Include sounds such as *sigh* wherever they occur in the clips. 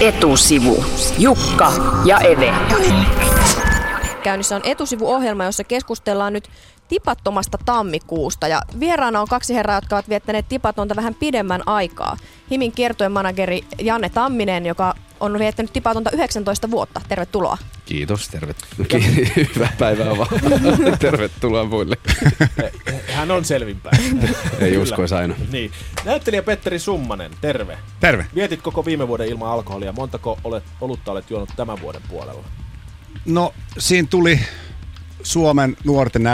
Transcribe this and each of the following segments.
Etusivu. Jukka ja Eve. Käynnissä on etusivuohjelma, jossa keskustellaan nyt tipattomasta tammikuusta. Ja vieraana on kaksi herraa, jotka ovat viettäneet tipatonta vähän pidemmän aikaa. Himin kiertojen manageri Janne Tamminen, joka on viettänyt tipatonta 19 vuotta. Tervetuloa. Kiitos, tervetuloa. *laughs* Hyvää päivää vaan. *laughs* tervetuloa muille. *laughs* Hän on selvinpäin. Ei uskoisi aina. Niin. Näyttelijä Petteri Summanen, terve. Terve. Vietit koko viime vuoden ilman alkoholia. Montako olet, olutta olet juonut tämän vuoden puolella? No, siinä tuli Suomen nuorten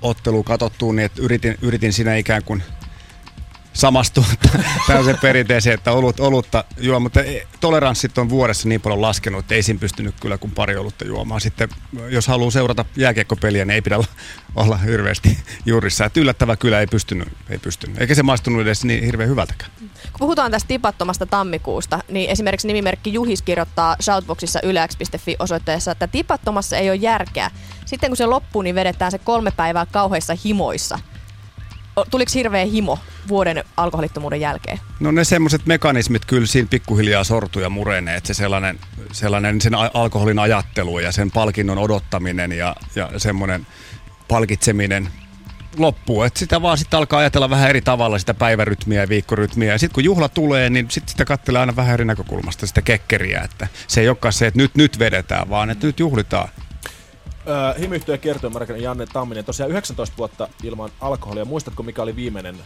MM-ottelu katsottua niin, että yritin, yritin siinä ikään kuin samastua *laughs* tämmöiseen perinteeseen, että olut, olutta juo, mutta toleranssit on vuodessa niin paljon laskenut, että ei siinä pystynyt kyllä kuin pari olutta juomaan. Sitten jos haluaa seurata jääkiekkopeliä, niin ei pidä olla, olla hirveästi juurissa. Että yllättävä kyllä ei pystynyt, ei pystynyt. Eikä se maistunut edes niin hirveän hyvältäkään. Kun puhutaan tästä tipattomasta tammikuusta, niin esimerkiksi nimimerkki Juhis kirjoittaa shoutboxissa yleäks.fi osoitteessa, että tipattomassa ei ole järkeä. Sitten kun se loppuu, niin vedetään se kolme päivää kauheissa himoissa. Tuliko hirveä himo vuoden alkoholittomuuden jälkeen? No ne semmoiset mekanismit kyllä siinä pikkuhiljaa sortuu ja murenee, että se sellainen, sellainen sen alkoholin ajattelu ja sen palkinnon odottaminen ja, ja semmoinen palkitseminen loppuu. Että sitä vaan sitten alkaa ajatella vähän eri tavalla sitä päivärytmiä ja viikkorytmiä. Ja sitten kun juhla tulee, niin sitten sitä katselee aina vähän eri näkökulmasta sitä kekkeriä. Että se ei olekaan se, että nyt, nyt vedetään, vaan että nyt juhlitaan. Öö, Himyhtyö kertoo Markkanen Janne Tamminen. Tosiaan 19 vuotta ilman alkoholia. Muistatko, mikä oli viimeinen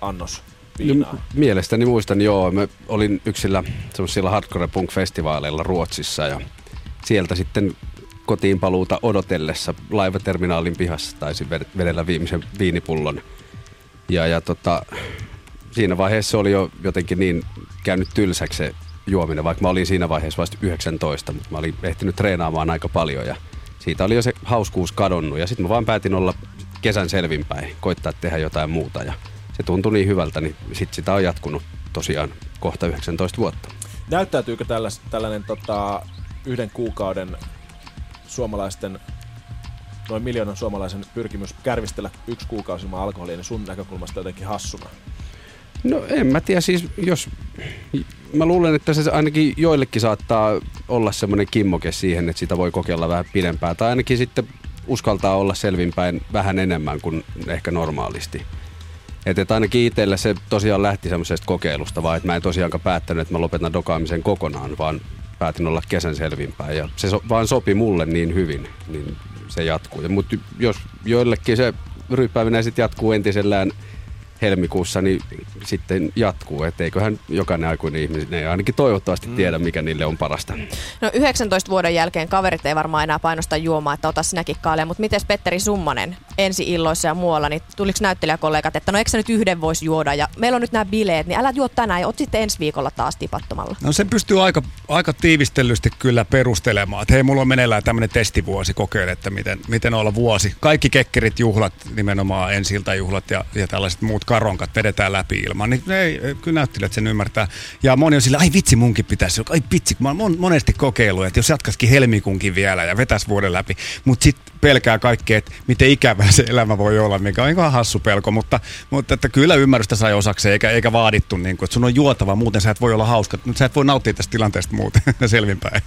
annos viinaa? No, mielestäni muistan, joo. Mä olin yksillä semmoisilla hardcore punk-festivaaleilla Ruotsissa ja sieltä sitten kotiin paluuta odotellessa laivaterminaalin pihassa taisi vedellä viimeisen viinipullon. Ja, ja tota, siinä vaiheessa oli jo jotenkin niin käynyt tylsäksi se juominen, vaikka mä olin siinä vaiheessa vasta 19, mutta mä olin ehtinyt treenaamaan aika paljon ja siitä oli jo se hauskuus kadonnut. Ja sitten mä vaan päätin olla kesän selvinpäin, koittaa tehdä jotain muuta ja se tuntui niin hyvältä, niin sitten sitä on jatkunut tosiaan kohta 19 vuotta. Näyttäytyykö tällais, tällainen tota, yhden kuukauden suomalaisten, noin miljoonan suomalaisen pyrkimys kärvistellä yksi kuukausi ilman alkoholia, niin sun näkökulmasta jotenkin hassuna? No en mä tiedä, siis jos... Mä luulen, että se ainakin joillekin saattaa olla semmoinen kimmoke siihen, että sitä voi kokeilla vähän pidempään. Tai ainakin sitten uskaltaa olla selvinpäin vähän enemmän kuin ehkä normaalisti. Että et ainakin itselle se tosiaan lähti semmoisesta kokeilusta, vaan että mä en tosiaankaan päättänyt, että mä lopetan dokaamisen kokonaan, vaan päätin olla kesän selvinpäin. Ja se so, vaan sopi mulle niin hyvin, niin se jatkuu. Mutta jos joillekin se ryppääminen sitten jatkuu entisellään – helmikuussa, niin sitten jatkuu. Että eiköhän jokainen aikuinen ihminen ainakin toivottavasti mm. tiedä, mikä niille on parasta. No 19 vuoden jälkeen kaverit ei varmaan enää painosta juomaa, että ota sinäkin kaalia, mutta miten Petteri Summanen ensi illoissa ja muualla, niin tuliko näyttelijäkollegat, että no eikö nyt yhden voisi juoda ja meillä on nyt nämä bileet, niin älä juo tänään ja ot sitten ensi viikolla taas tipattomalla. No se pystyy aika, aika tiivistellysti kyllä perustelemaan, että hei mulla on meneillään tämmöinen testivuosi, kokeile, että miten, miten olla vuosi. Kaikki kekkerit, juhlat, nimenomaan ensiltä juhlat ja, ja tällaiset muut karonkat vedetään läpi ilman, niin ei, kyllä näyttelijät sen ymmärtää. Ja moni on sillä, ai vitsi munkin pitäisi, ai vitsi, mä oon monesti kokeillut, että jos jatkaisikin helmikuunkin vielä ja vetäisi vuoden läpi, mutta sitten pelkää kaikkea, että miten ikävää se elämä voi olla, mikä on ihan hassu pelko, mutta, mutta että kyllä ymmärrystä sai osakseen, eikä, eikä vaadittu, niin kuin, että sun on juotava, muuten sä et voi olla hauska, sä et voi nauttia tästä tilanteesta muuten *laughs* selvinpäin.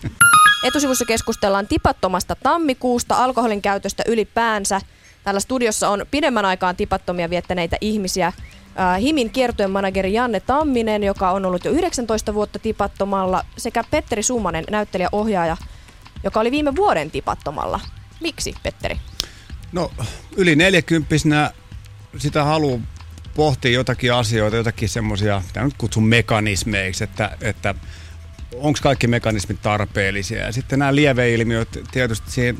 Etusivussa keskustellaan tipattomasta tammikuusta, alkoholin käytöstä ylipäänsä. Täällä studiossa on pidemmän aikaan tipattomia viettäneitä ihmisiä. Äh, Himin kiertojen manageri Janne Tamminen, joka on ollut jo 19 vuotta tipattomalla, sekä Petteri Summanen, näyttelijä-ohjaaja, joka oli viime vuoden tipattomalla. Miksi, Petteri? No, yli 40 sitä haluaa pohtia jotakin asioita, jotakin semmoisia, mitä nyt kutsun mekanismeiksi, että, että onko kaikki mekanismit tarpeellisia. Ja sitten nämä lieveilmiöt, tietysti siihen,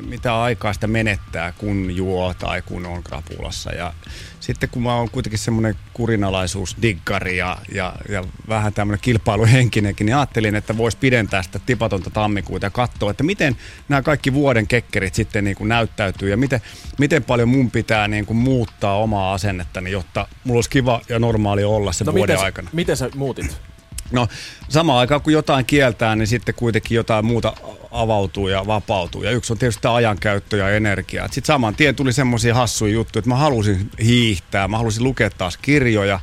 mitä aikaa sitä menettää, kun juo tai kun on krapulassa. Ja sitten kun mä oon kuitenkin semmoinen kurinalaisuusdiggari ja, ja, ja vähän tämmöinen kilpailuhenkinenkin, niin ajattelin, että voisi pidentää sitä tipatonta tammikuuta ja katsoa, että miten nämä kaikki vuoden kekkerit sitten niin kuin näyttäytyy ja miten, miten paljon mun pitää niin kuin muuttaa omaa asennettani, jotta mulla olisi kiva ja normaali olla sen no vuoden miten, aikana. Miten sä muutit? No samaan aikaan kun jotain kieltää, niin sitten kuitenkin jotain muuta avautuu ja vapautuu. Ja yksi on tietysti tämä ajankäyttö ja energia. Sitten saman tien tuli semmoisia hassuja juttuja, että mä halusin hiihtää, mä halusin lukea taas kirjoja.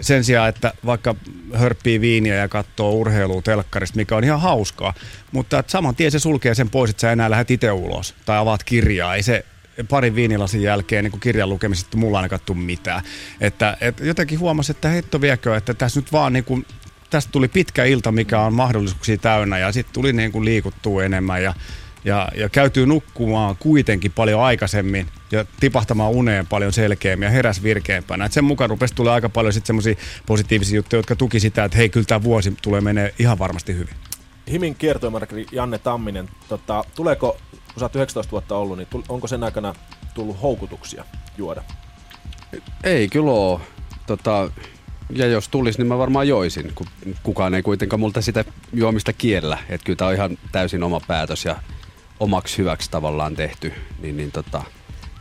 sen sijaan, että vaikka hörppii viiniä ja katsoo urheilua telkkarista, mikä on ihan hauskaa, mutta saman tien se sulkee sen pois, että sä enää lähdet itse ulos tai avaat kirjaa. Ei se parin viinilasin jälkeen niin kirjan lukemisesta mulla ainakaan tule mitään. Että, et jotenkin huomasi, että heitto viekö, että tässä nyt vaan niin kuin, tästä tuli pitkä ilta, mikä on mahdollisuuksia täynnä ja sitten tuli niin kuin liikuttua enemmän ja ja, ja käytyy nukkumaan kuitenkin paljon aikaisemmin ja tipahtamaan uneen paljon selkeämmin ja heräs virkeämpänä. Et sen mukaan rupesi tulee aika paljon sitten semmoisia positiivisia juttuja, jotka tuki sitä, että hei, kyllä tämä vuosi tulee menee ihan varmasti hyvin. Himin kiertoimarkkari Janne Tamminen, tota, tuleeko, kun sä oot 19 vuotta ollut, niin onko sen aikana tullut houkutuksia juoda? Ei kyllä ole. Tota, ja jos tulisi, niin mä varmaan joisin, kun kukaan ei kuitenkaan multa sitä juomista kiellä. Että kyllä tämä on ihan täysin oma päätös ja omaksi hyväksi tavallaan tehty, niin, niin tota,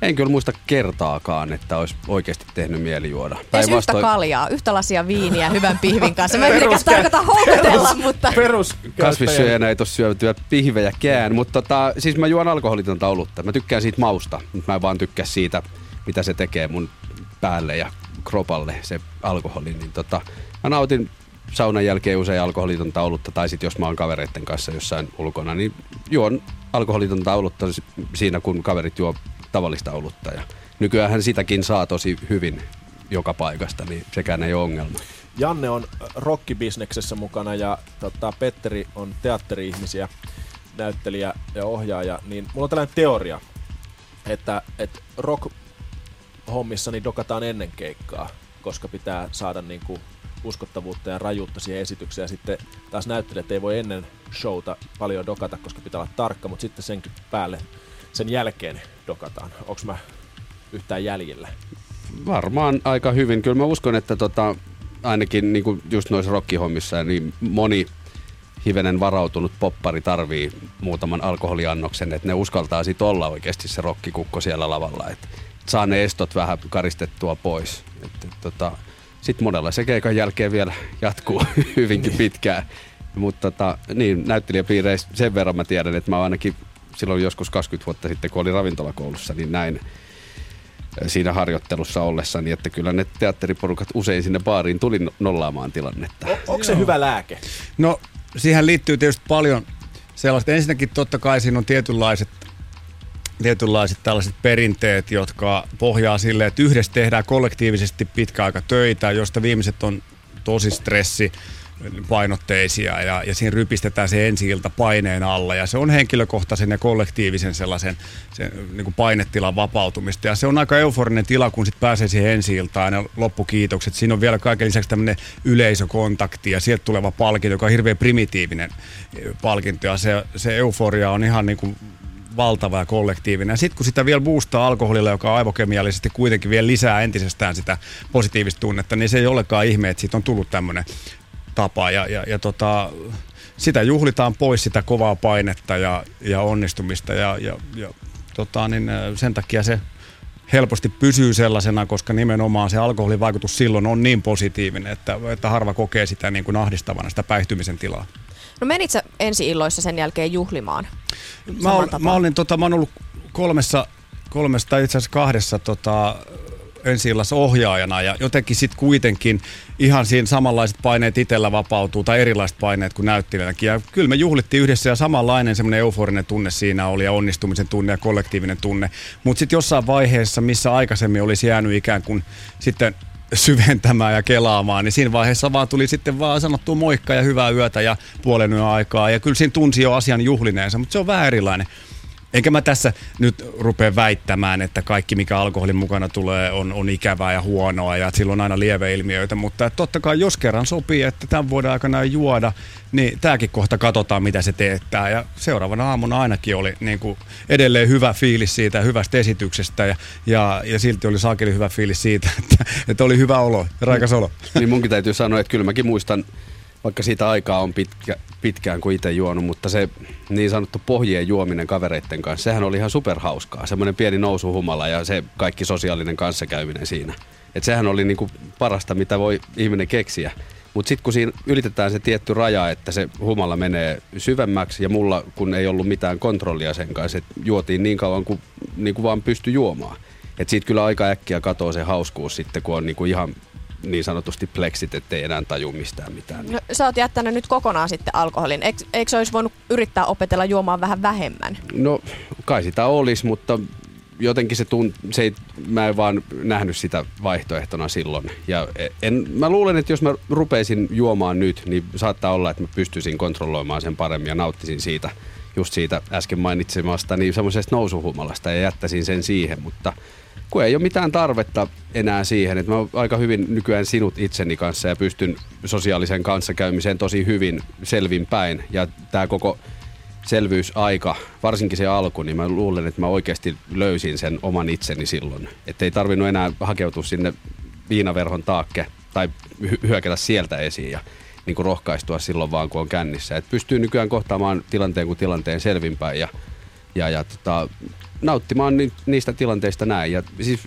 en kyllä muista kertaakaan, että olisi oikeasti tehnyt mieli juoda. Edes yhtä kaljaa, yhtä lasia viiniä hyvän pihvin kanssa. Mä en mitenkään tarkoita houkutella, mutta... Perus Kasvissyöjänä ei tuossa syötyä pihvejäkään, mutta tota, siis mä juon alkoholitonta olutta. Mä tykkään siitä mausta, mutta mä en vaan tykkää siitä, mitä se tekee mun päälle ja kropalle, se alkoholi. Niin tota, mä nautin saunan jälkeen usein alkoholitonta olutta, tai sitten jos mä oon kavereiden kanssa jossain ulkona, niin juon alkoholitonta olutta siinä, kun kaverit juo tavallista olutta. Ja nykyään sitäkin saa tosi hyvin joka paikasta, niin sekään ei ole ongelma. Janne on rockibisneksessä mukana ja tota, Petteri on teatteri-ihmisiä, näyttelijä ja ohjaaja, niin mulla on tällainen teoria, että, että rock hommissa niin dokataan ennen keikkaa, koska pitää saada niin kuin uskottavuutta ja rajuutta siihen esitykseen. Ja sitten taas näyttelijät ei voi ennen showta paljon dokata, koska pitää olla tarkka, mutta sitten senkin päälle sen jälkeen dokataan. Onko mä yhtään jäljellä? Varmaan aika hyvin. Kyllä mä uskon, että tota, ainakin niin kuin just noissa rockihommissa, niin moni hivenen varautunut poppari tarvii muutaman alkoholiannoksen, että ne uskaltaa sitten olla oikeasti se rokkikukko siellä lavalla. Et saa ne estot vähän karistettua pois. Et, et, tota, sitten monella se keikan jälkeen vielä jatkuu *laughs* hyvinkin pitkään. Mutta tota, niin, näyttelijäpiireissä sen verran mä tiedän, että mä ainakin silloin joskus 20 vuotta sitten, kun olin ravintolakoulussa, niin näin siinä harjoittelussa ollessani, että kyllä ne teatteriporukat usein sinne baariin tuli no-, nollaamaan tilannetta. O- onko se hyvä lääke? No, siihen liittyy tietysti paljon sellaista. Ensinnäkin totta kai siinä on tietynlaiset tietynlaiset tällaiset perinteet, jotka pohjaa sille, että yhdessä tehdään kollektiivisesti pitkä aika töitä, josta viimeiset on tosi stressi painotteisia ja, ja siinä rypistetään se ensi paineen alla. Ja se on henkilökohtaisen ja kollektiivisen sellaisen sen, niin kuin painetilan vapautumista. Ja se on aika euforinen tila, kun sitten pääsee siihen ensi ja loppukiitokset. Siinä on vielä kaiken lisäksi tämmöinen yleisökontakti ja sieltä tuleva palkinto, joka on hirveän primitiivinen palkinto. Ja se, se euforia on ihan niin kuin valtava ja kollektiivinen. Ja sitten kun sitä vielä boostaa alkoholilla, joka aivokemiallisesti kuitenkin vielä lisää entisestään sitä positiivista tunnetta, niin se ei olekaan ihme, että siitä on tullut tämmöinen tapa. Ja, ja, ja tota, sitä juhlitaan pois sitä kovaa painetta ja, ja onnistumista ja, ja, ja tota, niin sen takia se helposti pysyy sellaisena, koska nimenomaan se alkoholin vaikutus silloin on niin positiivinen, että, että harva kokee sitä niin kuin ahdistavana, sitä päihtymisen tilaa. No menit sä ensi illoissa sen jälkeen juhlimaan? Mä, ol, mä, olin, tota, mä olen ollut kolmessa, kolmessa tai itse asiassa kahdessa tota, ensi ohjaajana ja jotenkin sitten kuitenkin ihan siinä samanlaiset paineet itsellä vapautuu tai erilaiset paineet kuin näyttelijänäkin. Ja kyllä me juhlittiin yhdessä ja samanlainen semmoinen euforinen tunne siinä oli ja onnistumisen tunne ja kollektiivinen tunne. Mutta sitten jossain vaiheessa, missä aikaisemmin olisi jäänyt ikään kuin sitten syventämään ja kelaamaan, niin siinä vaiheessa vaan tuli sitten vaan sanottu moikka ja hyvää yötä ja puolen yön aikaa. Ja kyllä siinä tunsi jo asian juhlineensa, mutta se on vähän erilainen. Enkä mä tässä nyt rupea väittämään, että kaikki mikä alkoholin mukana tulee on, on ikävää ja huonoa ja että sillä on aina lieveilmiöitä, mutta että totta kai jos kerran sopii, että tämän vuoden aikana ei juoda, niin tämäkin kohta katsotaan mitä se teettää ja seuraavana aamuna ainakin oli niin kuin edelleen hyvä fiilis siitä hyvästä esityksestä ja, ja, ja silti oli saakeli hyvä fiilis siitä, että, että oli hyvä olo, raikas olo. Niin munkin täytyy sanoa, että kyllä mäkin muistan vaikka siitä aikaa on pitkä, pitkään kuin itse juonut, mutta se niin sanottu pohjien juominen kavereiden kanssa, sehän oli ihan superhauskaa. Semmoinen pieni nousuhumala ja se kaikki sosiaalinen kanssakäyminen siinä. Et sehän oli niinku parasta, mitä voi ihminen keksiä. Mutta sitten kun siinä ylitetään se tietty raja, että se humala menee syvemmäksi ja mulla kun ei ollut mitään kontrollia sen kanssa, että juotiin niin kauan kuin, niin kuin vaan pystyi juomaan. Että siitä kyllä aika äkkiä katoaa se hauskuus sitten, kun on niinku ihan niin sanotusti pleksit, ettei enää taju mistään mitään. No, sä oot jättänyt nyt kokonaan sitten alkoholin. Eikö, eikö olisi voinut yrittää opetella juomaan vähän vähemmän? No kai sitä olisi, mutta jotenkin se, tunt, se ei, mä en vaan nähnyt sitä vaihtoehtona silloin. Ja en, mä luulen, että jos mä rupeisin juomaan nyt, niin saattaa olla, että mä pystyisin kontrolloimaan sen paremmin ja nauttisin siitä, just siitä äsken mainitsemasta, niin semmoisesta nousuhumalasta ja jättäisin sen siihen, mutta kun ei ole mitään tarvetta enää siihen, että mä oon aika hyvin nykyään sinut itseni kanssa ja pystyn sosiaalisen kanssakäymiseen tosi hyvin selvin päin ja tämä koko selvyysaika, varsinkin se alku, niin mä luulen, että mä oikeasti löysin sen oman itseni silloin. Että ei tarvinnut enää hakeutua sinne viinaverhon taakke tai hyökätä sieltä esiin ja niin kuin rohkaistua silloin vaan, kun on kännissä. Et pystyy nykyään kohtaamaan tilanteen kuin tilanteen selvinpäin ja, ja, ja tota, nauttimaan ni, niistä tilanteista näin. Ja siis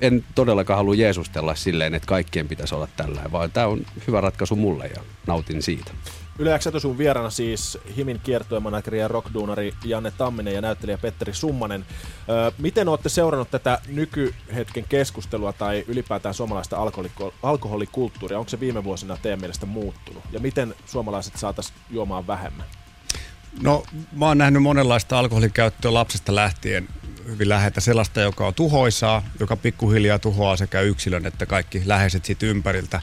en todellakaan halua jeesustella silleen, että kaikkien pitäisi olla tällä, vaan tämä on hyvä ratkaisu mulle ja nautin siitä. Yle sun vierana siis Himin kiertuemanageri ja rockduunari Janne Tamminen ja näyttelijä Petteri Summanen. Öö, miten olette seurannut tätä nykyhetken keskustelua tai ylipäätään suomalaista alkoholi- alkoholikulttuuria? Onko se viime vuosina teidän mielestä muuttunut? Ja miten suomalaiset saataisiin juomaan vähemmän? No, mä oon nähnyt monenlaista alkoholikäyttöä lapsesta lähtien hyvin läheltä. Sellaista, joka on tuhoisaa, joka pikkuhiljaa tuhoaa sekä yksilön että kaikki läheiset siitä ympäriltä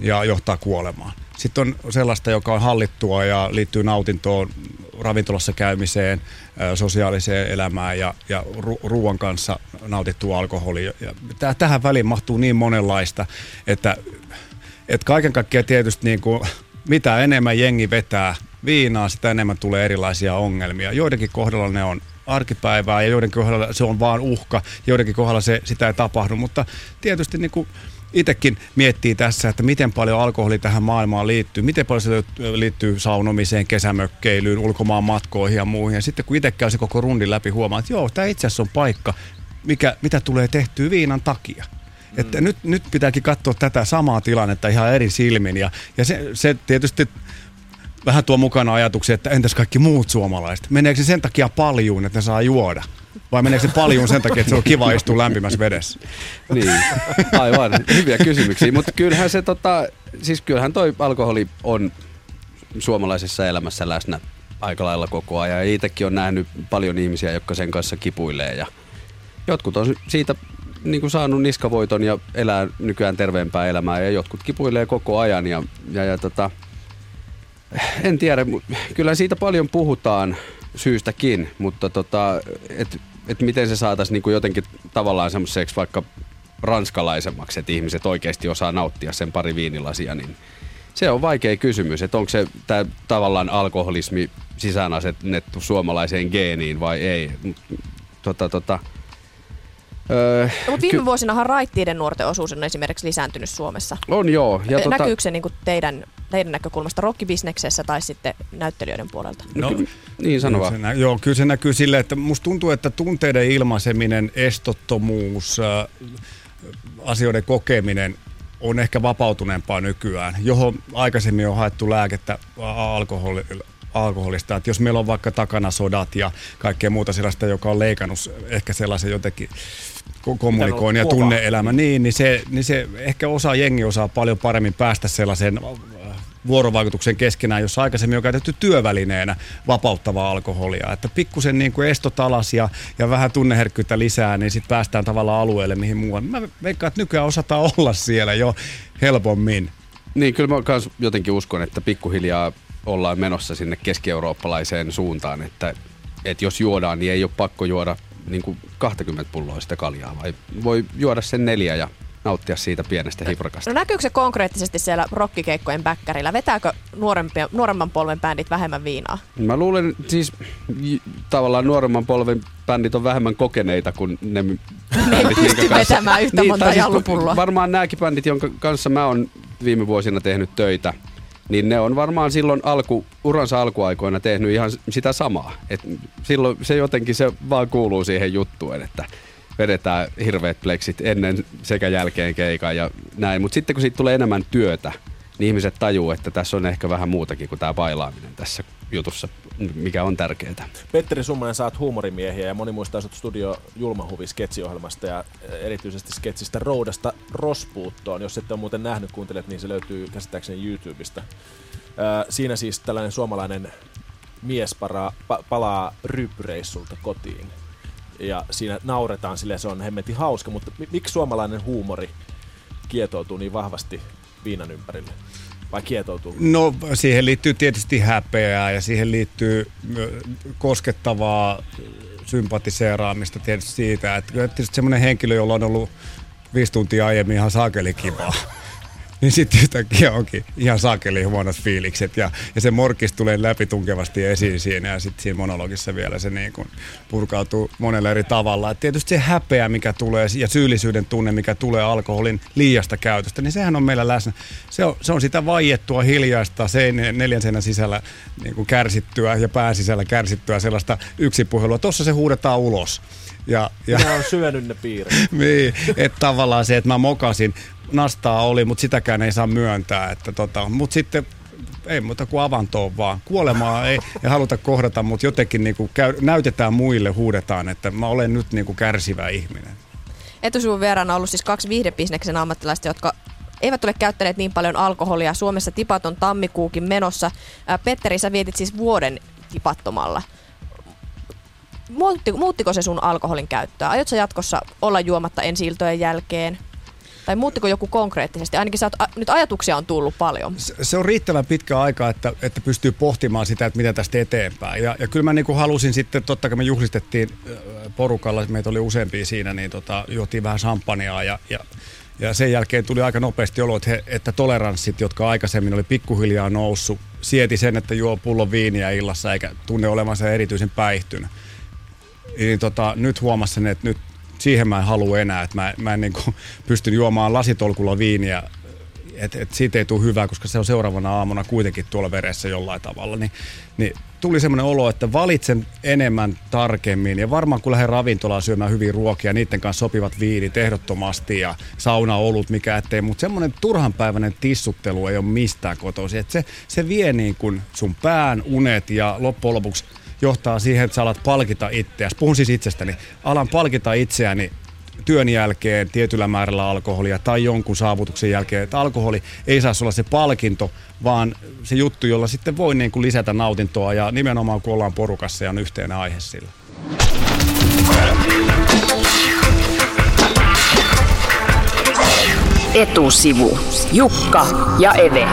ja johtaa kuolemaan. Sitten on sellaista, joka on hallittua ja liittyy nautintoon, ravintolassa käymiseen, sosiaaliseen elämään ja, ja ru- ruoan kanssa nautittua alkoholi. Ja tähän väliin mahtuu niin monenlaista, että, että kaiken kaikkiaan tietysti niin kuin, mitä enemmän jengi vetää viinaa, sitä enemmän tulee erilaisia ongelmia. Joidenkin kohdalla ne on arkipäivää ja joidenkin kohdalla se on vaan uhka, joidenkin kohdalla se, sitä ei tapahdu, mutta tietysti niin kuin itsekin miettii tässä, että miten paljon alkoholi tähän maailmaan liittyy, miten paljon se liittyy saunomiseen, kesämökkeilyyn, ulkomaan matkoihin ja muihin. Ja sitten kun itse käy se koko rundin läpi, huomaa, että joo, tämä itse asiassa on paikka, mikä, mitä tulee tehtyä viinan takia. Mm. Että nyt, nyt pitääkin katsoa tätä samaa tilannetta ihan eri silmin. Ja, ja se, se tietysti vähän tuo mukana ajatuksia, että entäs kaikki muut suomalaiset? Meneekö se sen takia paljon, että ne saa juoda? Vai meneekö se paljon sen takia, että se on kiva istua lämpimässä vedessä? Niin, aivan. Hyviä kysymyksiä. Mutta kyllähän se tota, siis kyllähän toi alkoholi on suomalaisessa elämässä läsnä aika lailla koko ajan. Ja itsekin on nähnyt paljon ihmisiä, jotka sen kanssa kipuilee. Ja jotkut on siitä niin kuin saanut niskavoiton ja elää nykyään terveempää elämää ja jotkut kipuilee koko ajan. Ja, ja, ja tota, en tiedä, kyllä siitä paljon puhutaan syystäkin, mutta tota, et, et miten se saataisiin niinku jotenkin tavallaan semmoiseksi vaikka ranskalaisemmaksi, että ihmiset oikeasti osaa nauttia sen pari viinilasia, niin se on vaikea kysymys, että onko se tää, tavallaan alkoholismi sisään asettu suomalaiseen geeniin vai ei. Tota, tota, Öö, no, mutta viime ky- vuosinahan raittiiden nuorten osuus on esimerkiksi lisääntynyt Suomessa. On joo. Ja tota... Näkyykö se niin teidän, teidän näkökulmasta rockibisneksessä tai sitten näyttelijöiden puolelta? No, no niin sano vaan. Nä- joo, kyllä se näkyy silleen, että musta tuntuu, että tunteiden ilmaiseminen, estottomuus, äh, asioiden kokeminen on ehkä vapautuneempaa nykyään, johon aikaisemmin on haettu lääkettä alkoholi, alkoholista. Että jos meillä on vaikka takana sodat ja kaikkea muuta sellaista, joka on leikannut ehkä sellaisen jotenkin kommunikoinnin ja tunneelämä, niin, niin, se, niin se ehkä osa jengi osaa paljon paremmin päästä sellaiseen vuorovaikutuksen keskenään, jossa aikaisemmin on käytetty työvälineenä vapauttavaa alkoholia. Että pikkusen niin kuin estot alas ja, ja vähän tunneherkkyyttä lisää, niin sitten päästään tavallaan alueelle mihin muualle. Mä veikkaan, että nykyään osataan *laughs* olla siellä jo helpommin. Niin, kyllä mä jotenkin uskon, että pikkuhiljaa ollaan menossa sinne keski-eurooppalaiseen suuntaan, että, että jos juodaan, niin ei ole pakko juoda niin kuin 20 pulloa sitä kaljaa, vai voi juoda sen neljä ja nauttia siitä pienestä hiprakasta. No näkyykö se konkreettisesti siellä rokkikeikkojen bäkkärillä? Vetääkö nuorempia, nuoremman polven bändit vähemmän viinaa? Mä luulen, siis tavallaan nuoremman polven bändit on vähemmän kokeneita kuin ne Ne ei pysty vetämään yhtä niin, monta siis, Varmaan nämäkin bändit, jonka kanssa mä oon viime vuosina tehnyt töitä, niin ne on varmaan silloin alku, uransa alkuaikoina tehnyt ihan sitä samaa. Et silloin se jotenkin se vaan kuuluu siihen juttuun, että vedetään hirveät pleksit ennen sekä jälkeen keikan ja näin. Mutta sitten kun siitä tulee enemmän työtä, niin ihmiset tajuu, että tässä on ehkä vähän muutakin kuin tämä bailaaminen tässä jutussa, mikä on tärkeää. Petteri Summanen, saat huumorimiehiä ja moni muistaa sut Studio Julmahuvi sketsiohjelmasta ja erityisesti sketsistä Roudasta Rospuuttoon. Jos ette ole muuten nähnyt, kuuntelet, niin se löytyy käsittääkseni YouTubesta. Siinä siis tällainen suomalainen mies palaa ryppyreissulta kotiin. Ja siinä nauretaan sille, se on hemmetin hauska, mutta miksi suomalainen huumori kietoutuu niin vahvasti viinan ympärille? Vai kietoutuu? No siihen liittyy tietysti häpeää ja siihen liittyy koskettavaa sympatiseeraamista tietysti siitä, että tietysti semmoinen henkilö, jolla on ollut viisi tuntia aiemmin ihan saakeli kivaa niin sitten yhtäkkiä onkin ihan saakeli huonot fiilikset ja, ja se morkis tulee läpi tunkevasti esiin siinä ja sitten siinä monologissa vielä se niin kuin purkautuu monella eri tavalla. Et tietysti se häpeä, mikä tulee ja syyllisyyden tunne, mikä tulee alkoholin liiasta käytöstä, niin sehän on meillä läsnä. Se on, se on sitä vaiettua, hiljaista, sein, neljän seinän sisällä niin kuin kärsittyä ja pään sisällä kärsittyä sellaista yksipuhelua. Tuossa se huudetaan ulos. Ja, ja, Minä on syönyt ne piirret. *laughs* niin, että tavallaan se, että mä mokasin, nastaa oli, mutta sitäkään ei saa myöntää. Että tota, mutta sitten ei muuta kuin avantoon vaan. Kuolemaa ei, ei haluta kohdata, mutta jotenkin niin kuin käy, näytetään muille, huudetaan, että mä olen nyt niin kuin kärsivä ihminen. Etusuvun verran on ollut siis kaksi viihdebisneksen ammattilaista, jotka eivät ole käyttäneet niin paljon alkoholia. Suomessa tipaton tammikuukin menossa. Petteri, sä vietit siis vuoden tipattomalla. Muuttiko, muuttiko se sun alkoholin käyttöä? Aiotko jatkossa olla juomatta ensi jälkeen? Tai muuttiko joku konkreettisesti? Ainakin sä oot, a, nyt ajatuksia on tullut paljon. Se, se on riittävän pitkä aika, että, että pystyy pohtimaan sitä, että miten tästä eteenpäin. Ja, ja kyllä mä niin kuin halusin sitten, totta kai me juhlistettiin porukalla, meitä oli useampia siinä, niin tota, juotiin vähän champagnea ja, ja ja sen jälkeen tuli aika nopeasti olo, että, he, että toleranssit, jotka aikaisemmin oli pikkuhiljaa noussut, sieti sen, että juo pullon viiniä illassa eikä tunne olevansa erityisen päihtynyt. Niin tota, nyt huomasin, että nyt siihen mä en halua enää, että mä, mä en niin kuin pysty juomaan lasitolkulla viiniä, että et siitä ei tule hyvää, koska se on seuraavana aamuna kuitenkin tuolla veressä jollain tavalla. Niin, niin tuli semmoinen olo, että valitsen enemmän tarkemmin ja varmaan kun lähden ravintolaan syömään hyviä ruokia, niiden kanssa sopivat viinit ehdottomasti ja sauna olut, mikä ettei, mutta semmoinen turhanpäiväinen tissuttelu ei ole mistään kotoisin. Että se, se vie niin kuin sun pään, unet ja loppujen lopuksi johtaa siihen, että sä alat palkita itseäsi. Puhun siis itsestäni. Alan palkita itseäni työn jälkeen tietyllä määrällä alkoholia tai jonkun saavutuksen jälkeen, että alkoholi ei saa olla se palkinto, vaan se juttu, jolla sitten voi niin kuin lisätä nautintoa ja nimenomaan kun ollaan porukassa ja on yhteinen aihe sillä. Etusivu. Jukka ja Eve.